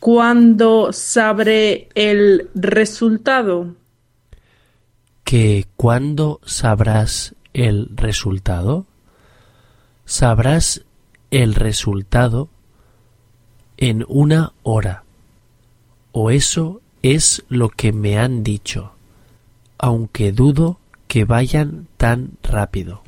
¿Cuándo sabré el resultado? ¿Que cuándo sabrás el resultado? Sabrás el resultado en una hora. O eso es lo que me han dicho, aunque dudo que vayan tan rápido.